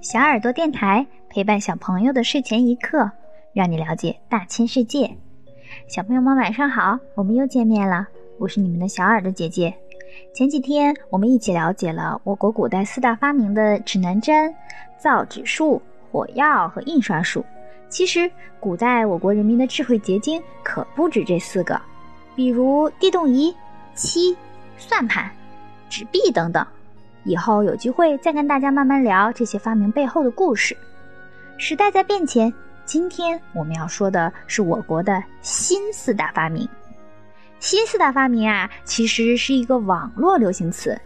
小耳朵电台陪伴小朋友的睡前一刻，让你了解大千世界。小朋友们晚上好，我们又见面了，我是你们的小耳朵姐姐。前几天我们一起了解了我国古代四大发明的指南针、造纸术、火药和印刷术。其实，古代我国人民的智慧结晶可不止这四个，比如地动仪、漆、算盘、纸币等等。以后有机会再跟大家慢慢聊这些发明背后的故事。时代在变迁，今天我们要说的是我国的新四大发明。新四大发明啊，其实是一个网络流行词。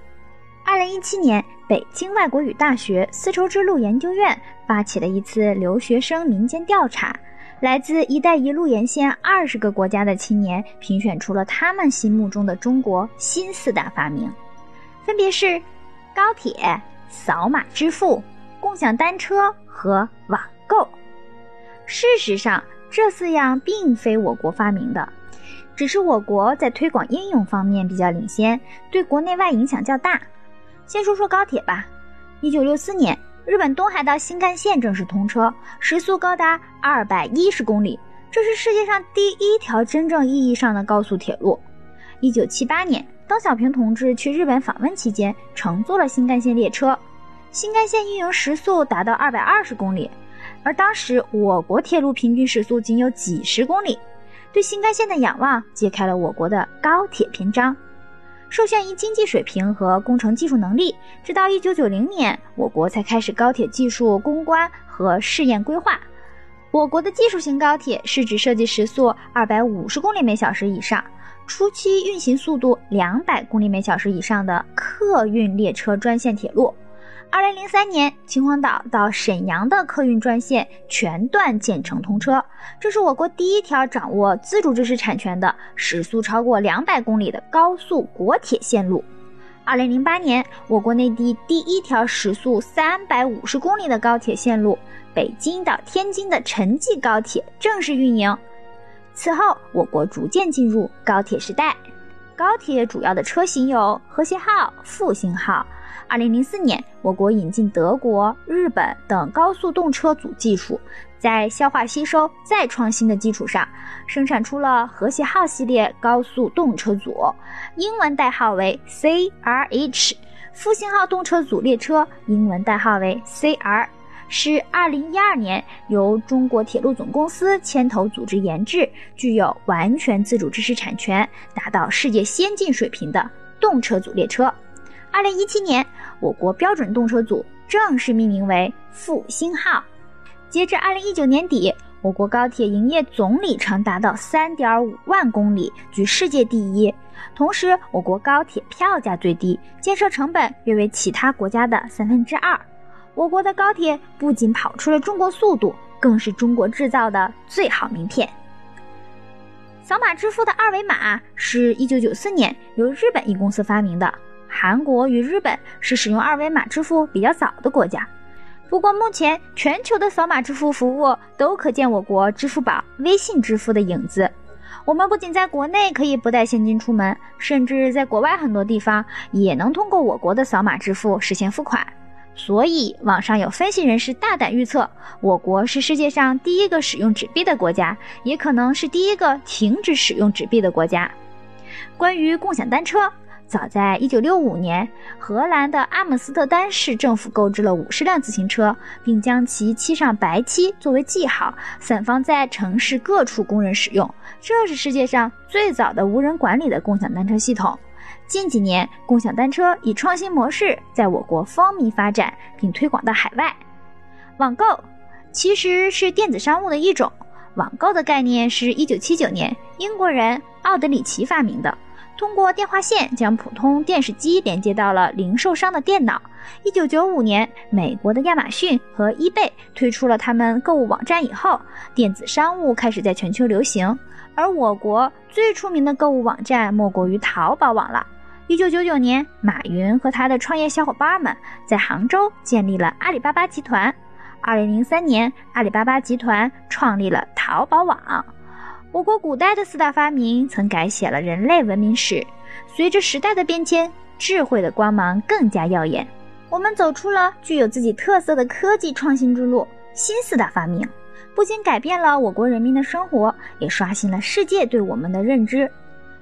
二零一七年，北京外国语大学丝绸之路研究院发起了一次留学生民间调查，来自“一带一路”沿线二十个国家的青年评选出了他们心目中的中国新四大发明，分别是。高铁、扫码支付、共享单车和网购。事实上，这四样并非我国发明的，只是我国在推广应用方面比较领先，对国内外影响较大。先说说高铁吧。一九六四年，日本东海道新干线正式通车，时速高达二百一十公里，这是世界上第一条真正意义上的高速铁路。一九七八年。邓小平同志去日本访问期间，乘坐了新干线列车。新干线运营时速达到二百二十公里，而当时我国铁路平均时速仅有几十公里。对新干线的仰望，揭开了我国的高铁篇章。受限于经济水平和工程技术能力，直到一九九零年，我国才开始高铁技术攻关和试验规划。我国的技术型高铁是指设计时速二百五十公里每小时以上。初期运行速度两百公里每小时以上的客运列车专线铁路。二零零三年，秦皇岛到沈阳的客运专线全段建成通车，这是我国第一条掌握自主知识产权的时速超过两百公里的高速国铁线路。二零零八年，我国内地第一条时速三百五十公里的高铁线路——北京到天津的城际高铁正式运营。此后，我国逐渐进入高铁时代。高铁主要的车型有和谐号、复兴号。二零零四年，我国引进德国、日本等高速动车组技术，在消化吸收再创新的基础上，生产出了和谐号系列高速动车组，英文代号为 CRH；复兴号动车组列车，英文代号为 CR。是二零一二年由中国铁路总公司牵头组织研制，具有完全自主知识产权、达到世界先进水平的动车组列车。二零一七年，我国标准动车组正式命名为复兴号。截至二零一九年底，我国高铁营业总里程达到三点五万公里，居世界第一。同时，我国高铁票价最低，建设成本约为其他国家的三分之二。我国的高铁不仅跑出了中国速度，更是中国制造的最好名片。扫码支付的二维码是一九九四年由日本一公司发明的。韩国与日本是使用二维码支付比较早的国家。不过，目前全球的扫码支付服务都可见我国支付宝、微信支付的影子。我们不仅在国内可以不带现金出门，甚至在国外很多地方也能通过我国的扫码支付实现付款。所以，网上有分析人士大胆预测，我国是世界上第一个使用纸币的国家，也可能是第一个停止使用纸币的国家。关于共享单车，早在1965年，荷兰的阿姆斯特丹市政府购置了50辆自行车，并将其漆上白漆作为记号，散放在城市各处供人使用。这是世界上最早的无人管理的共享单车系统。近几年，共享单车以创新模式在我国风靡发展，并推广到海外。网购其实是电子商务的一种。网购的概念是一九七九年英国人奥德里奇发明的，通过电话线将普通电视机连接到了零售商的电脑。一九九五年，美国的亚马逊和 eBay 推出了他们购物网站以后，电子商务开始在全球流行。而我国最出名的购物网站莫过于淘宝网了。一九九九年，马云和他的创业小伙伴们在杭州建立了阿里巴巴集团。二零零三年，阿里巴巴集团创立了淘宝网。我国古代的四大发明曾改写了人类文明史。随着时代的变迁，智慧的光芒更加耀眼。我们走出了具有自己特色的科技创新之路，新四大发明不仅改变了我国人民的生活，也刷新了世界对我们的认知。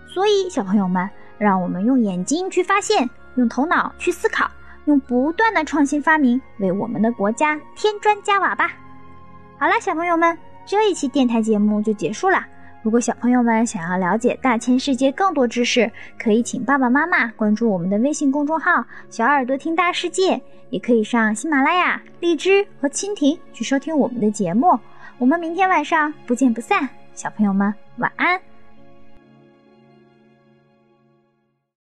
所以，小朋友们，让我们用眼睛去发现，用头脑去思考，用不断的创新发明，为我们的国家添砖加瓦吧。好了，小朋友们，这一期电台节目就结束了。如果小朋友们想要了解大千世界更多知识，可以请爸爸妈妈关注我们的微信公众号“小耳朵听大世界”，也可以上喜马拉雅、荔枝和蜻蜓去收听我们的节目。我们明天晚上不见不散，小朋友们晚安。